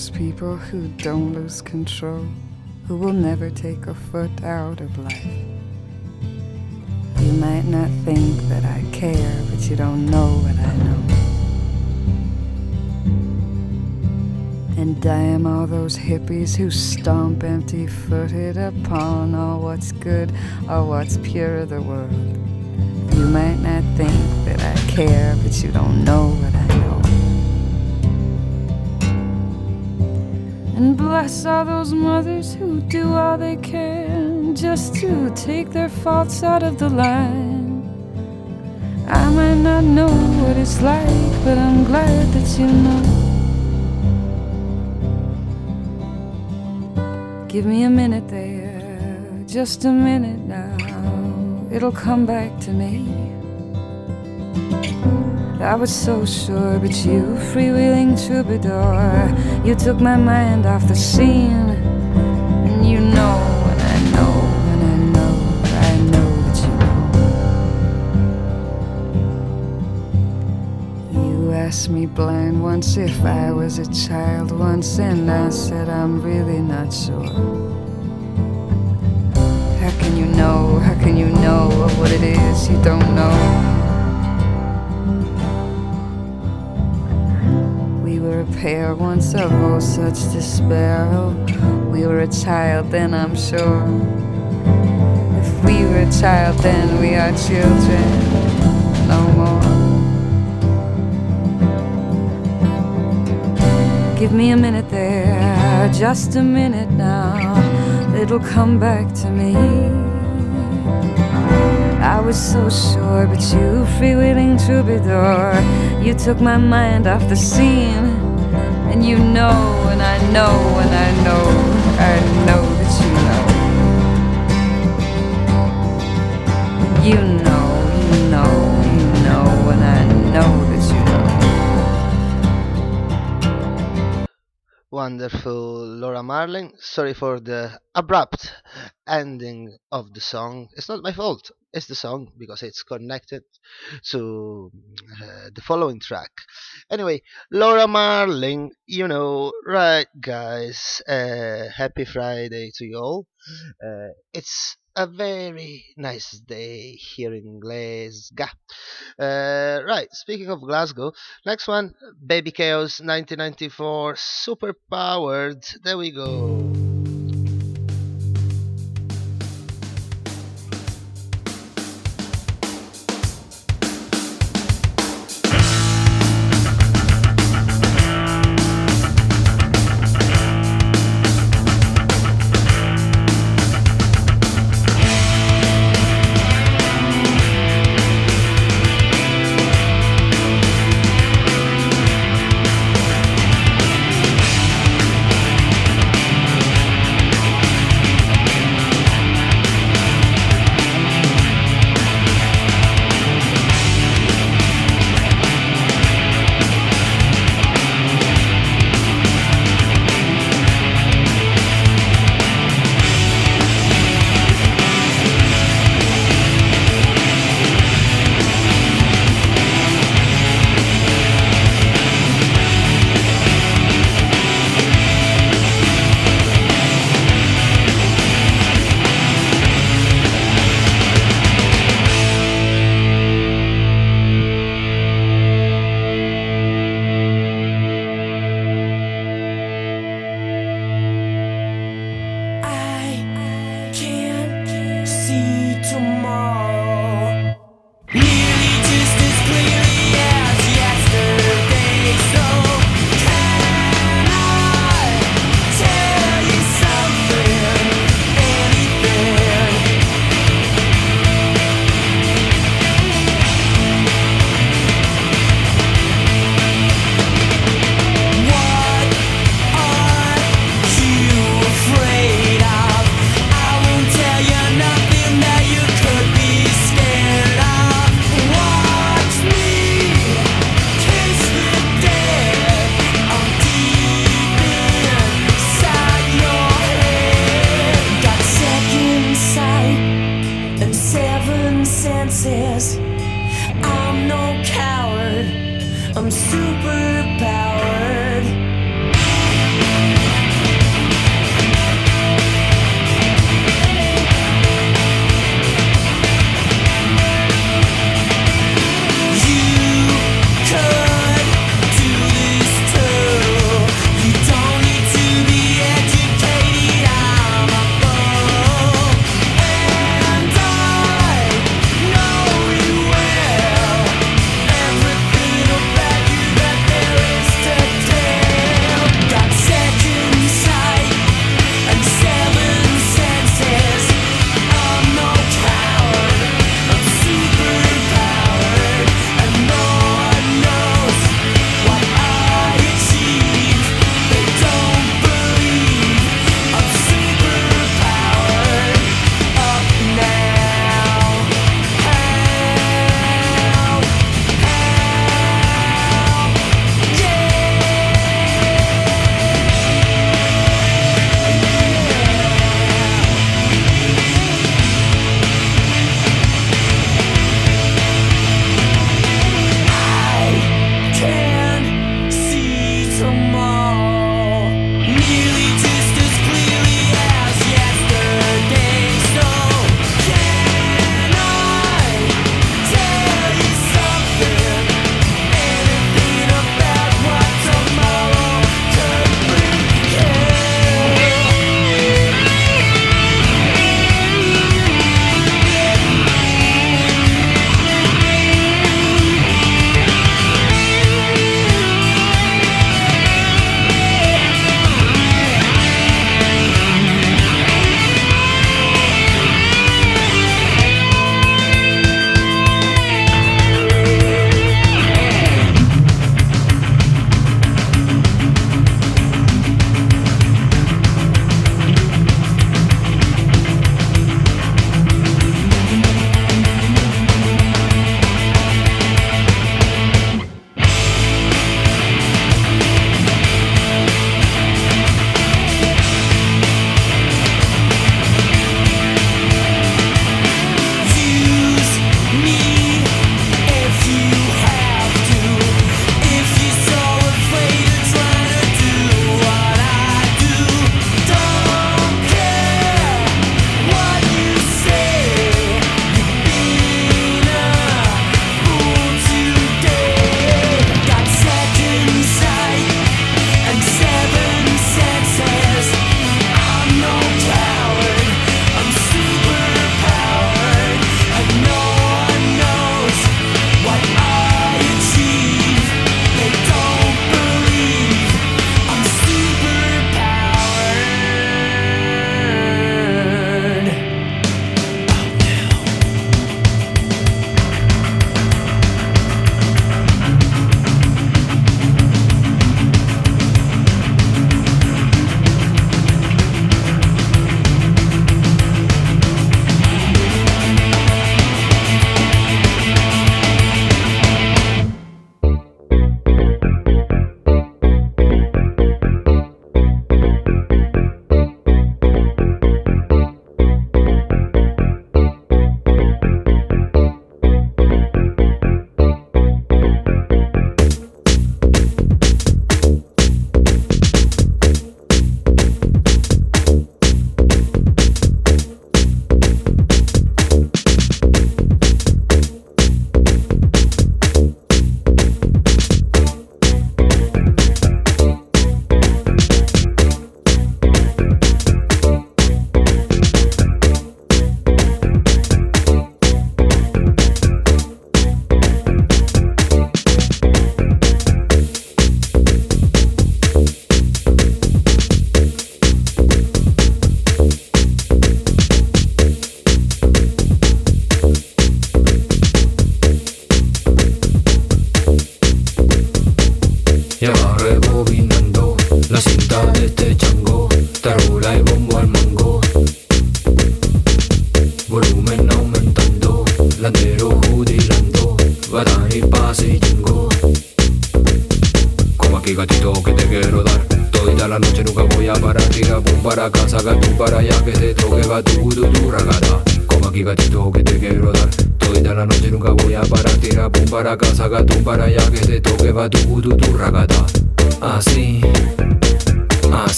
those people who don't lose control, who will never take a foot out of life. You might not think that I care, but you don't know what I know. And damn all those hippies who stomp empty footed upon all what's good or what's pure of the world. You might not think that I care, but you don't know what I And bless all those mothers who do all they can just to take their faults out of the line. I might not know what it's like, but I'm glad that you know. Give me a minute there, just a minute now. It'll come back to me. I was so sure, but you, freewheeling troubadour, you took my mind off the scene. And you know, and I know, and I know, I know that you know. You asked me blind once if I was a child once, and I said I'm really not sure. How can you know? How can you know what it is you don't know? Pair once of oh such despair. We were a child then, I'm sure. If we were a child then, we are children no more. Give me a minute there, just a minute now. It'll come back to me. I was so sure, but you, freewheeling troubadour, you took my mind off the scene. And you know, and I know, and I know, I know that you know. You know, you know, you know, and I know that you know. Wonderful Laura Marling. Sorry for the abrupt ending of the song. It's not my fault. It's the song because it's connected to uh, the following track. Anyway, Laura Marling, you know, right, guys. Uh, happy Friday to you all. Uh, it's a very nice day here in Glasgow. Uh, right, speaking of Glasgow, next one Baby Chaos 1994 Super Powered. There we go.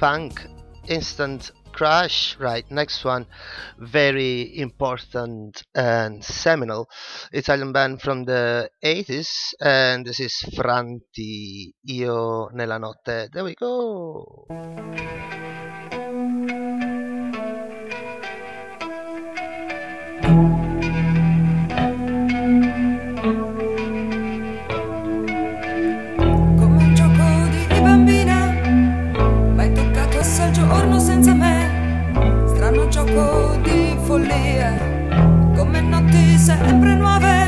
Punk, instant crash right? Next one very important and seminal. Italian band from the 80s and this is franti io nella notte. There we go. sempre nuove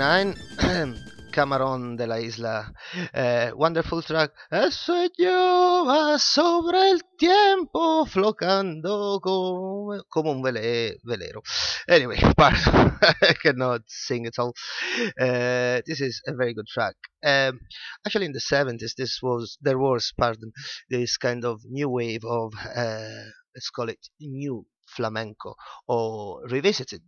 ...1979... Camarón de la isla... eh, wonderful track... El sueño va sobre el tiempo... ...flotando como, como un vele- velero... Anyway, pardon... I cannot sing it all... Uh, this is a very good track... Um, actually in the 70s this was... There was, pardon... This kind of new wave of... Uh, let's call it new flamenco or revisited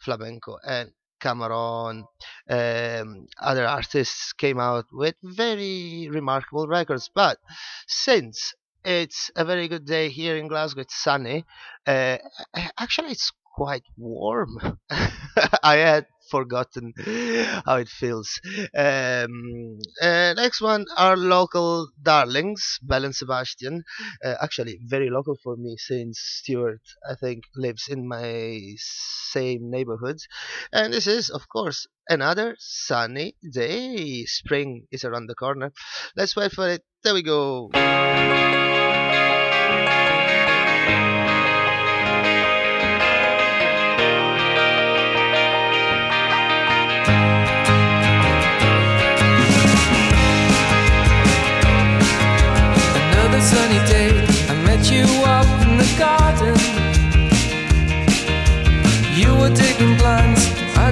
flamenco. And Camarón, um, other artists came out with very remarkable records. But since it's a very good day here in Glasgow, it's sunny. Uh, actually, it's quite warm. I had forgotten how it feels. Um, uh, next one, our local darlings, Belle and Sebastian. Uh, actually, very local for me since Stuart, I think, lives in my same neighborhood. And this is, of course, another sunny day. Spring is around the corner. Let's wait for it. There we go.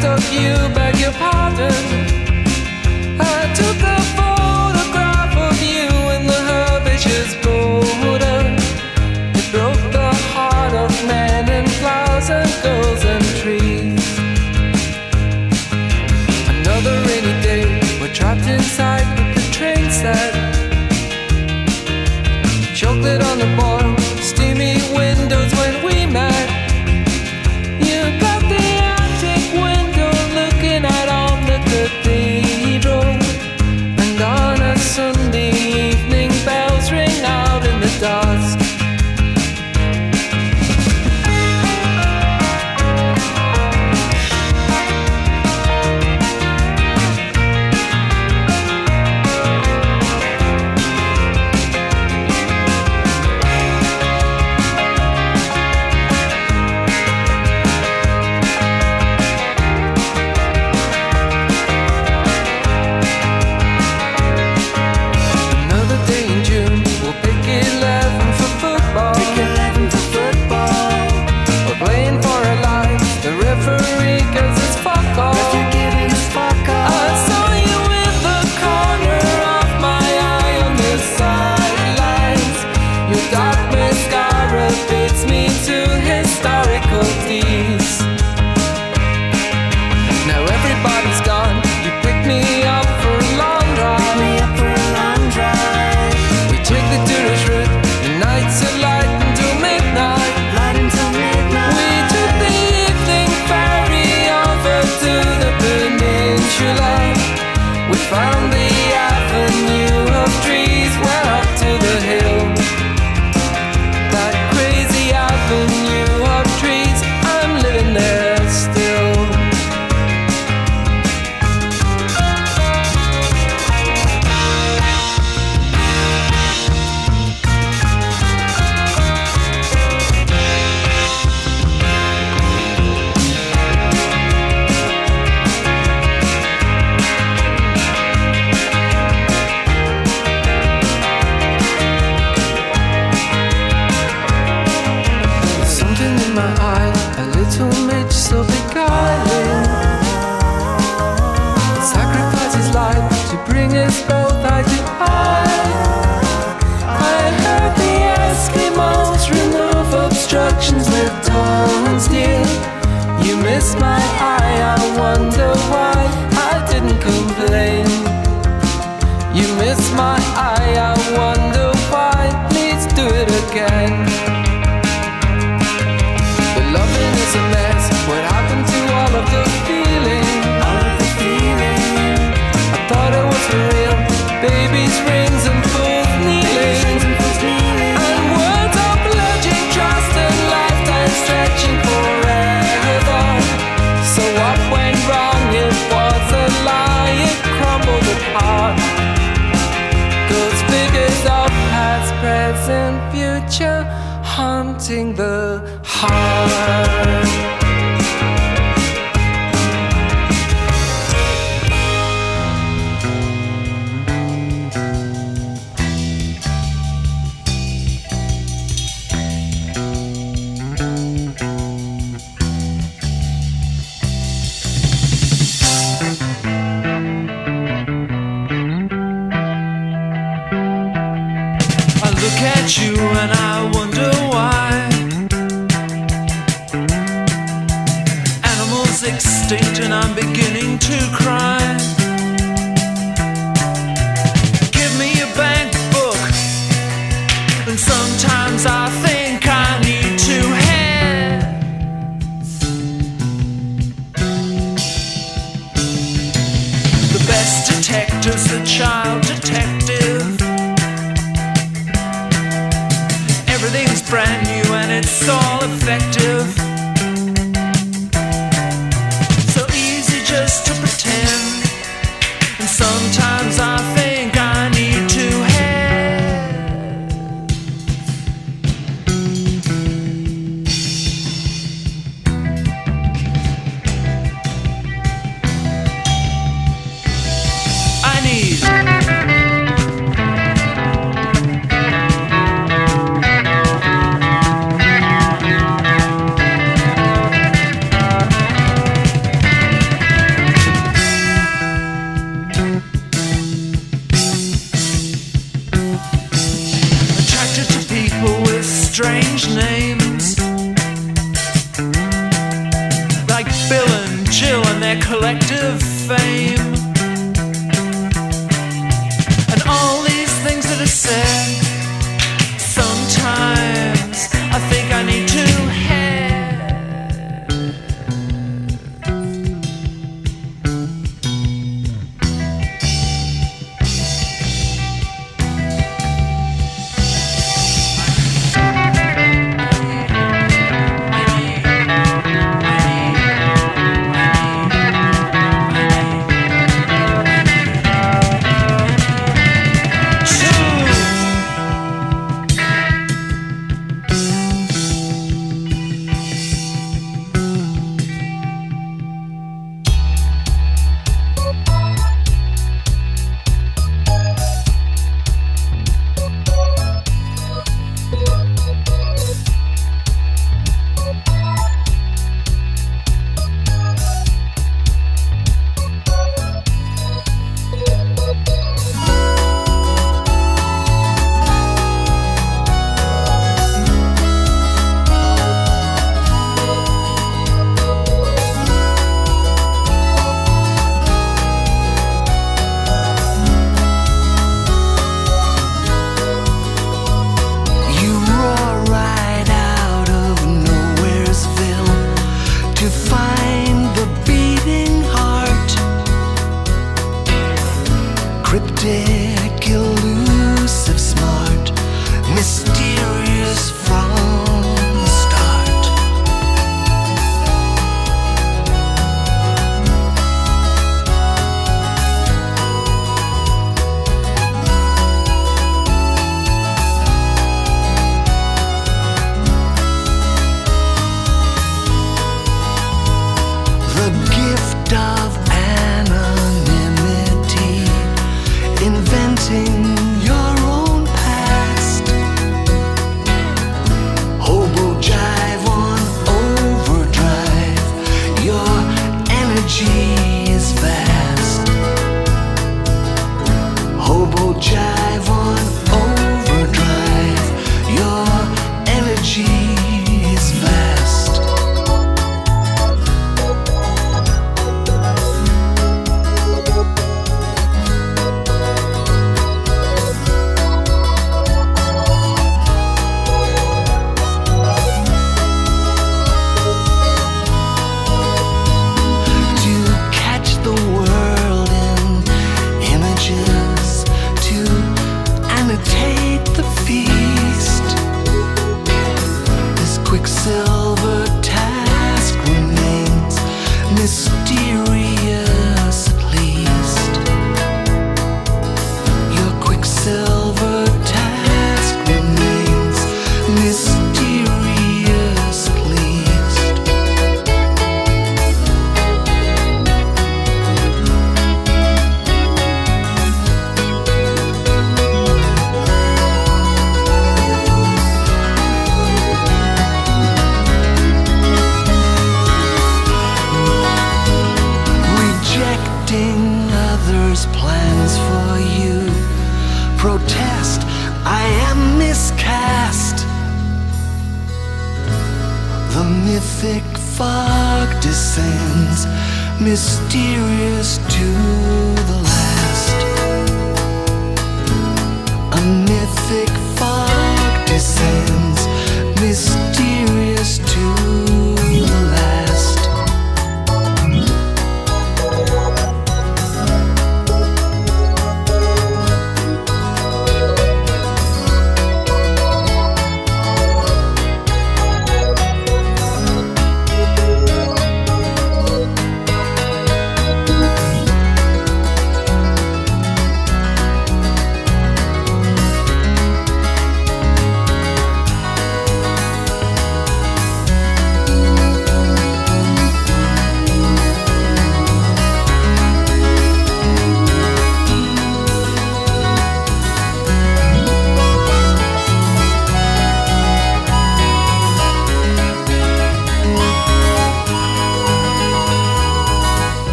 Took you, beg your pardon.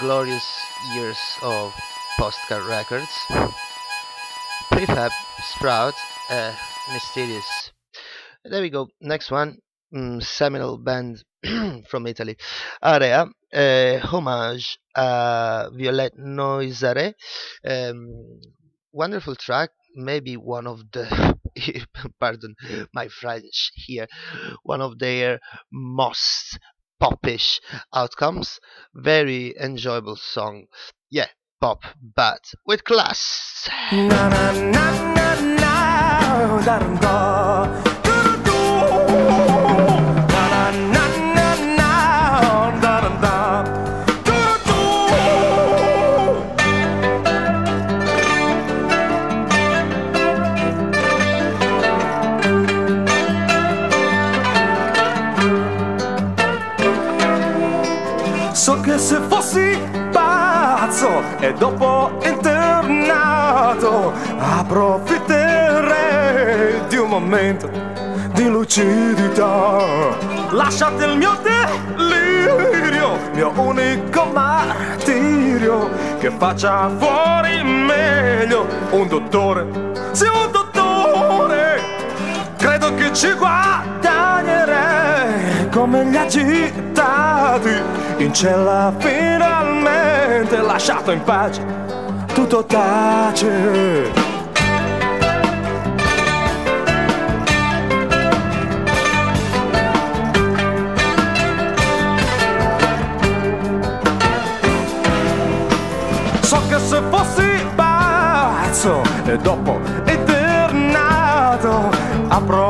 Glorious years of Postcard Records, Prefab, Sprout, uh, Mysterious. There we go. Next one, mm, seminal band from Italy, Area, uh, homage uh, Violette Nozières. Um, wonderful track, maybe one of the, pardon my French here, one of their most popish outcomes. Very enjoyable song. Yeah, pop, but with class. E dopo internato approfitterei di un momento di lucidità. Lasciate il mio delirio, mio unico martirio, che faccia fuori meglio un dottore, sì un dottore. Credo che ci guadagnerei come gli agitati in cella finalmente lasciato in pace tutto tace. So che se fossi pazzo e dopo eternato approfitterei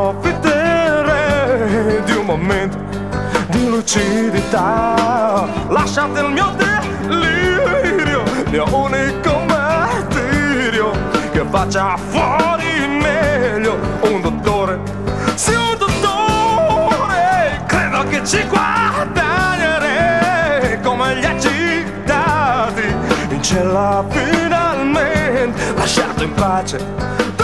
lucidità. Lasciate il mio delirio, mio unico martirio, che faccia fuori meglio un dottore, sì un dottore, credo che ci guadagnerei come gli agitati, in cella finalmente, lasciato in pace.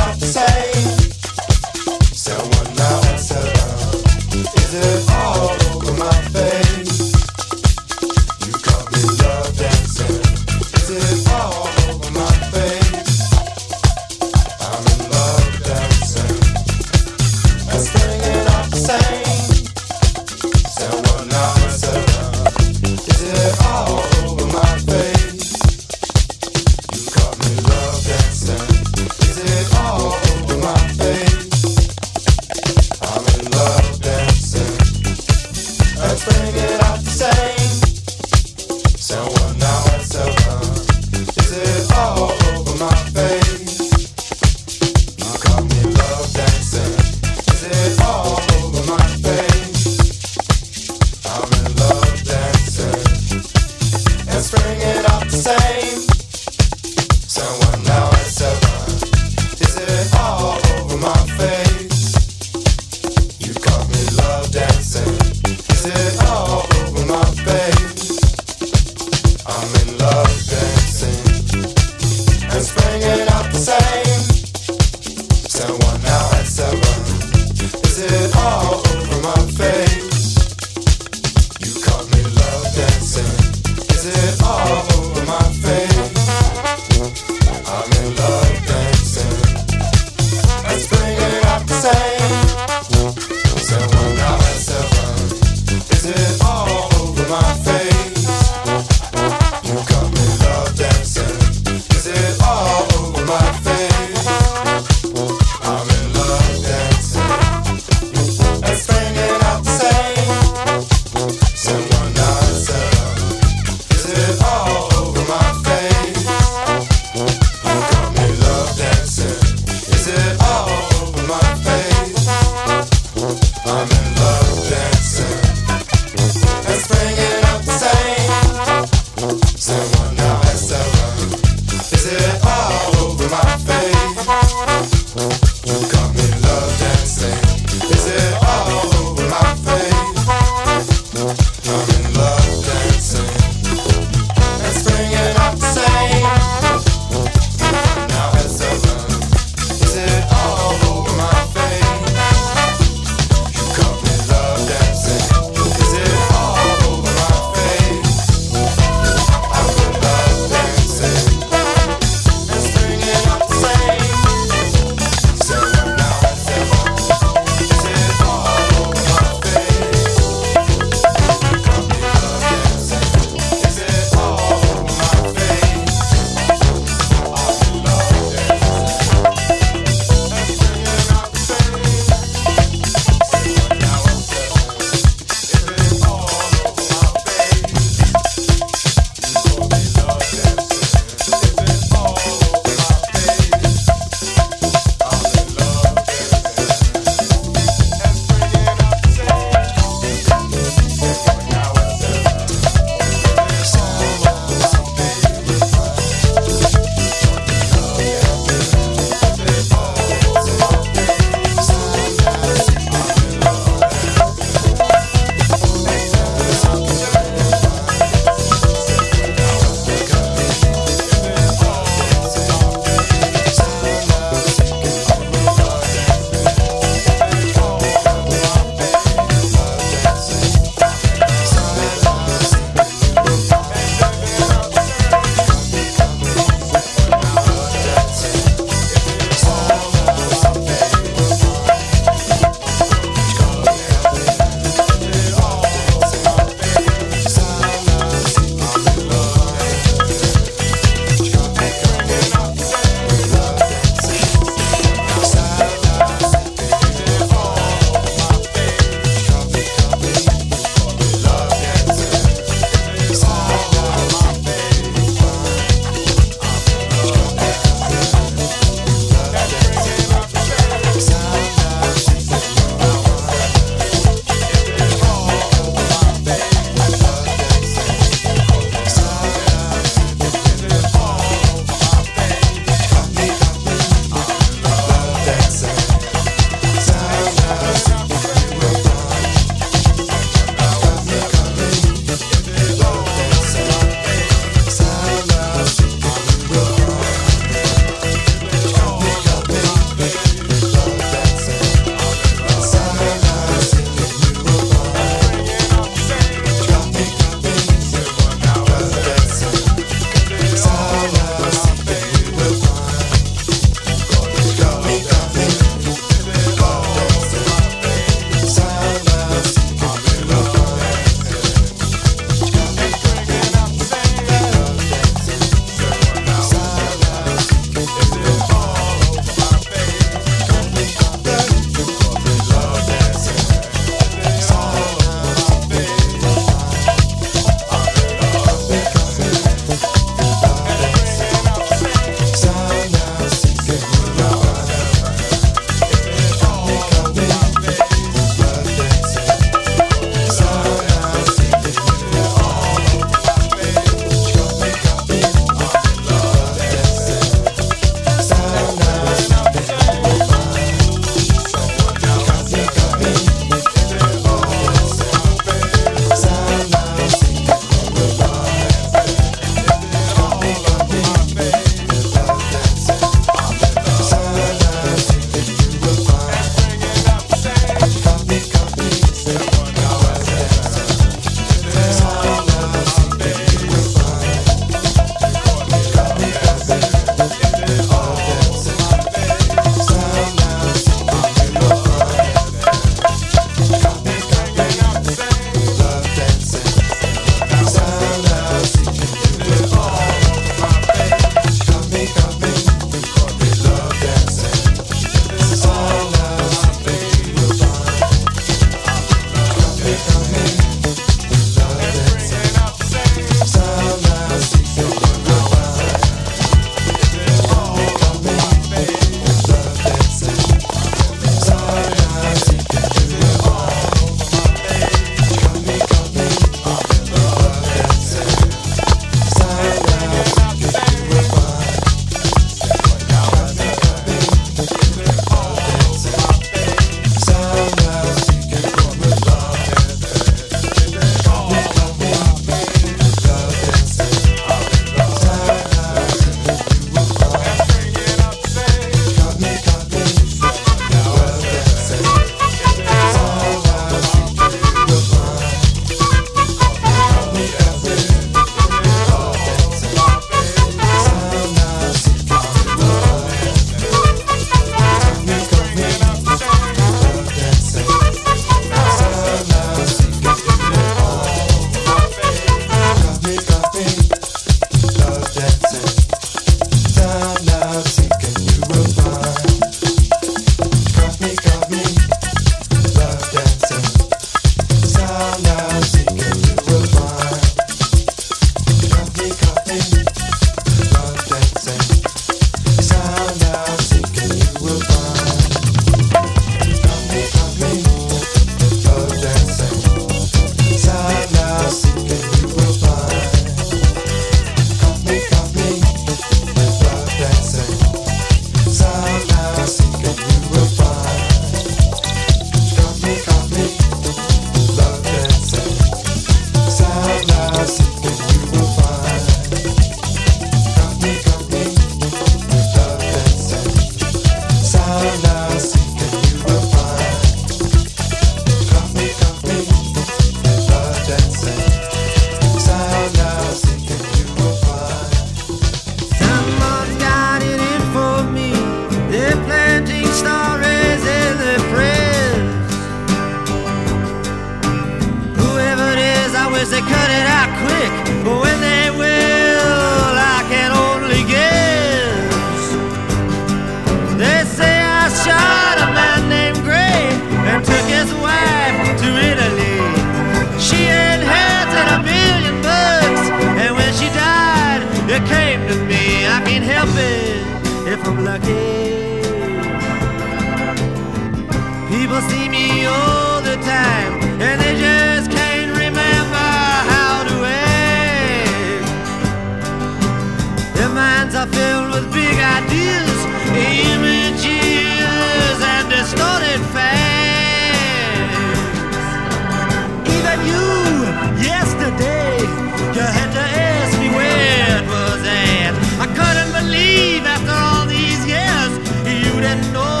wouldn't know.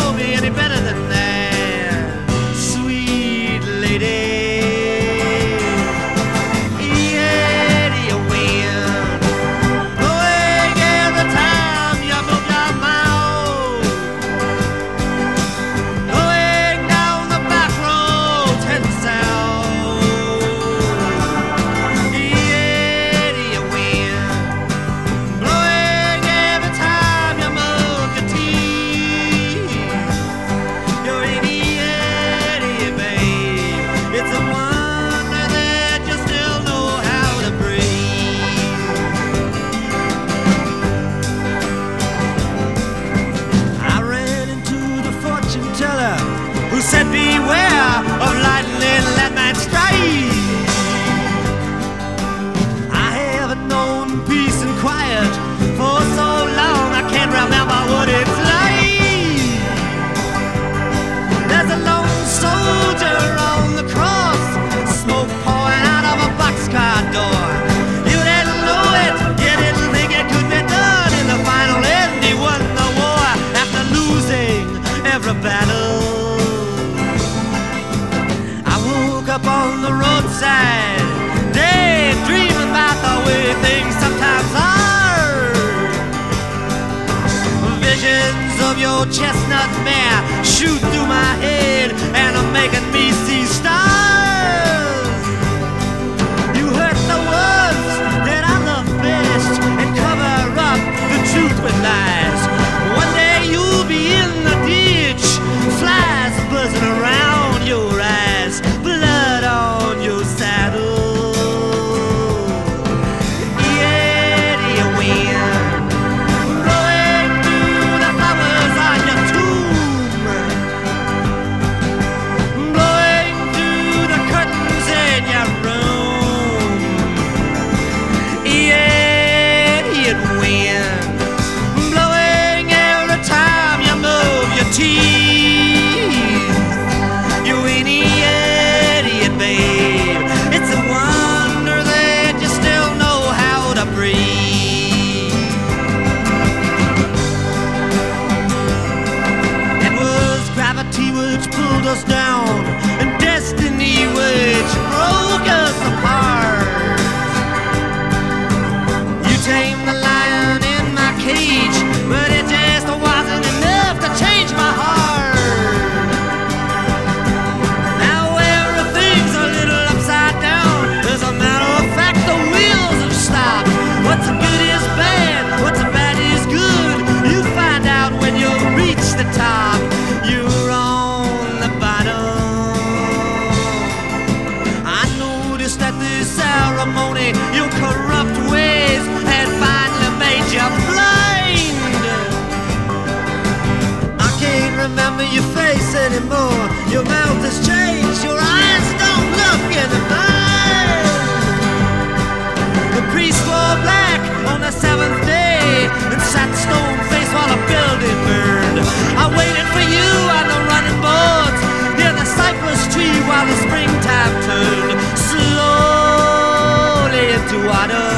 chestnut mare shoot through my head and I'm making me see stars. springtime turned slowly into autumn.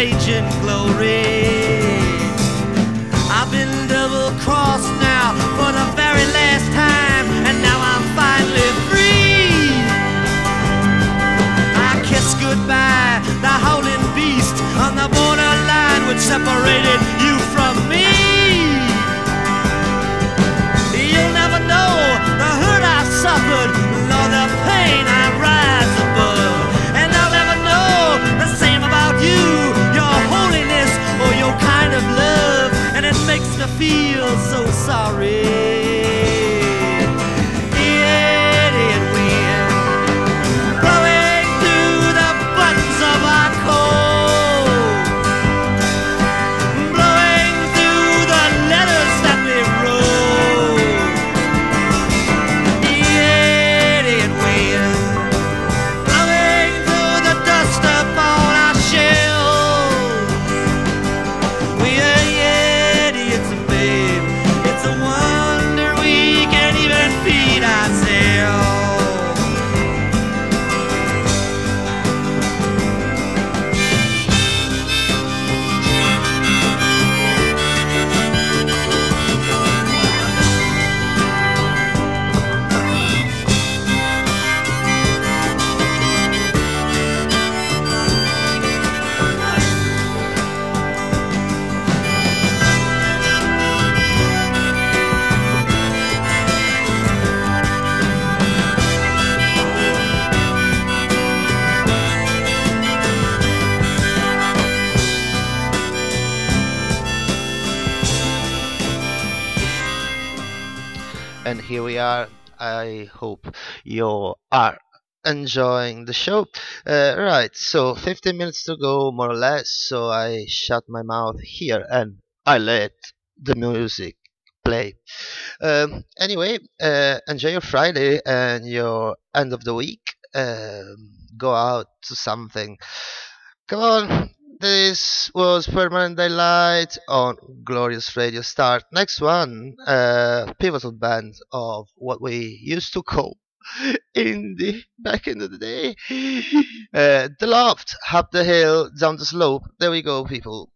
raging glory. I've been double crossed now for the very last time, and now I'm finally free. I kiss goodbye the howling beast on the borderline which separated you from me. You'll never know the hurt I've suffered. feel so sorry. I hope you are enjoying the show. Uh, right, so 15 minutes to go, more or less. So I shut my mouth here and I let the music play. Um, anyway, uh, enjoy your Friday and your end of the week. Um, go out to something. Come on, this was Permanent Daylight on Glorious Radio Start. Next one, uh, pivotal band of what we used to call indie back in the day. Uh, the Loft, Up the Hill, Down the Slope. There we go, people.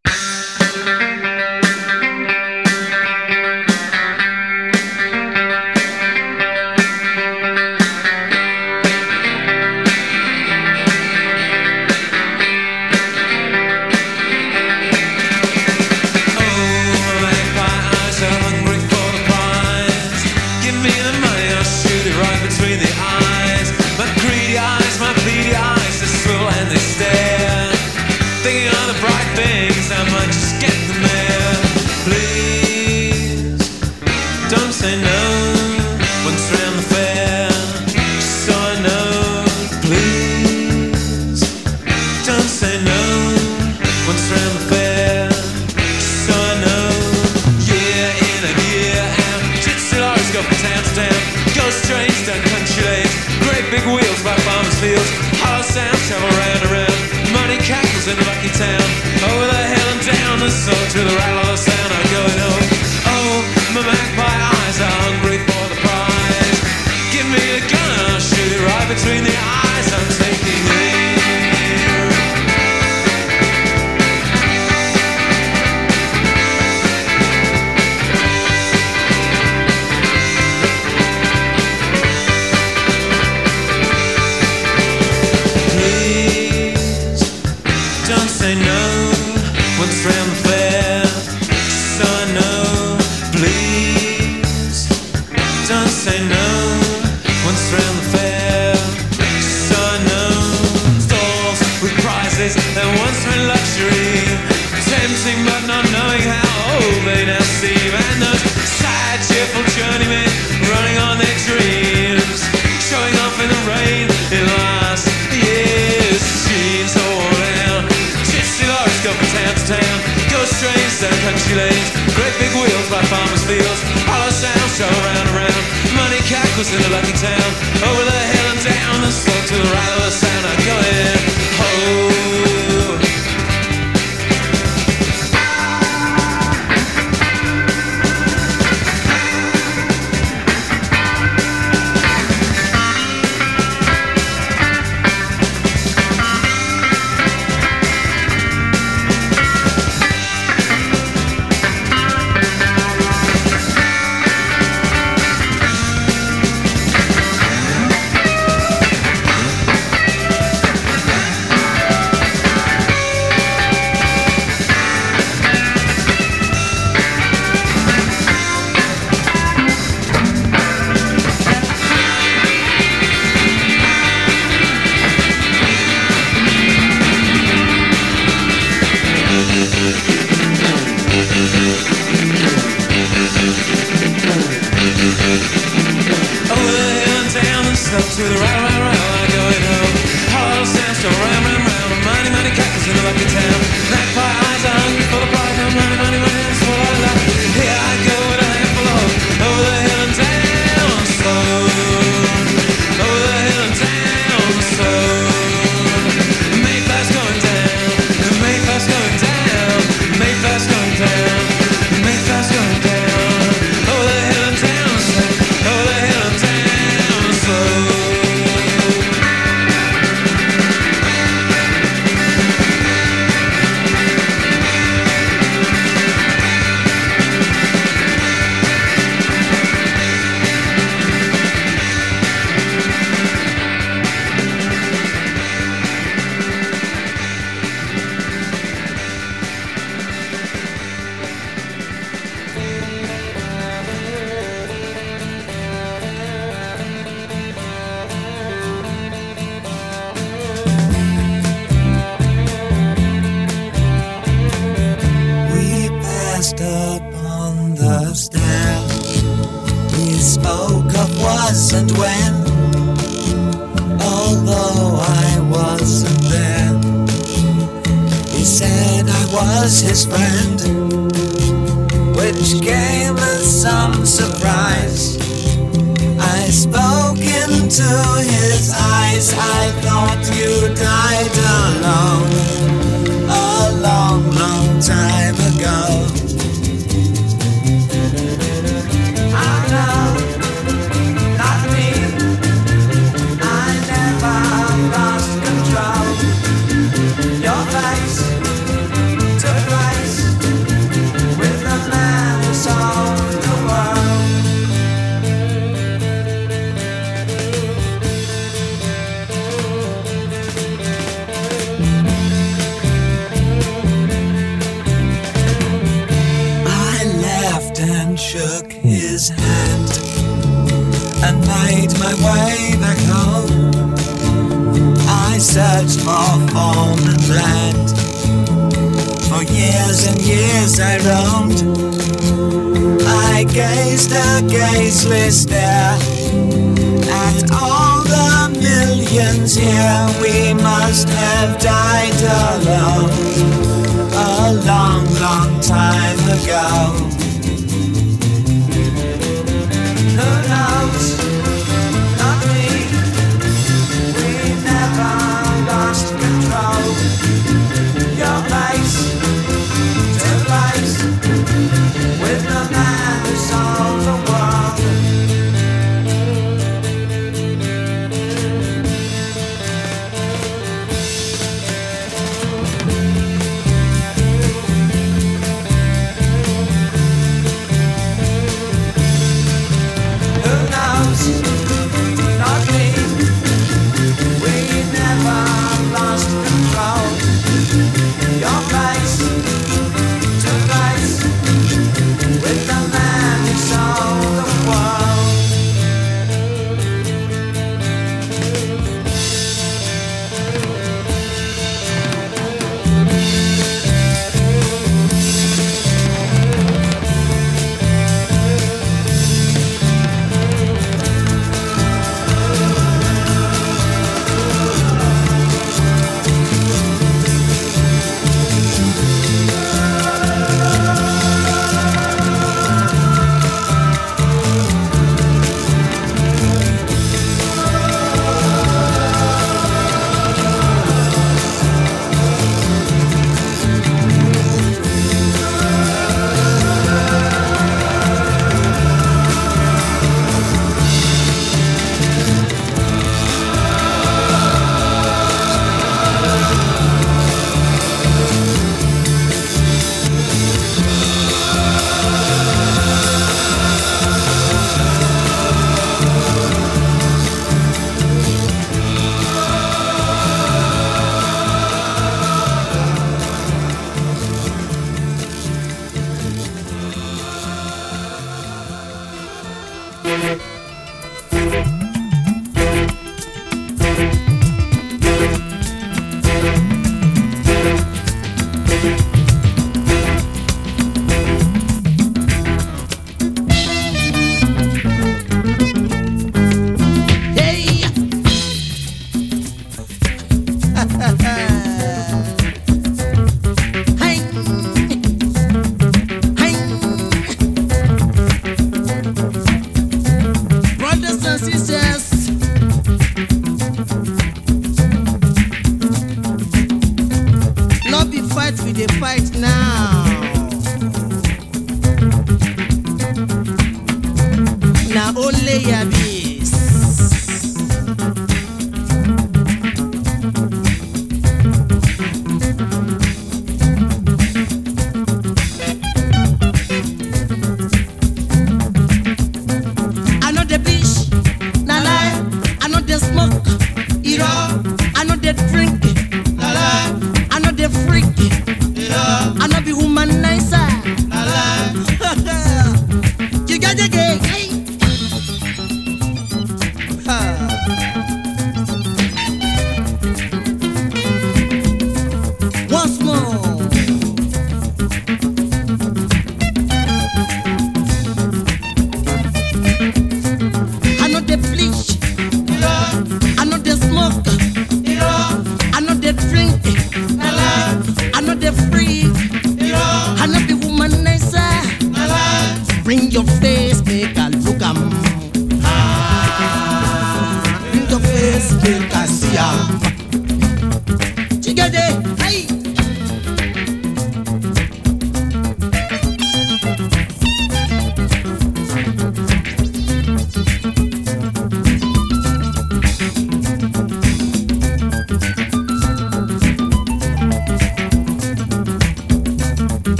big wheels like farmers' fields, Hollow sounds travel round and round. Money cackles in a lucky town.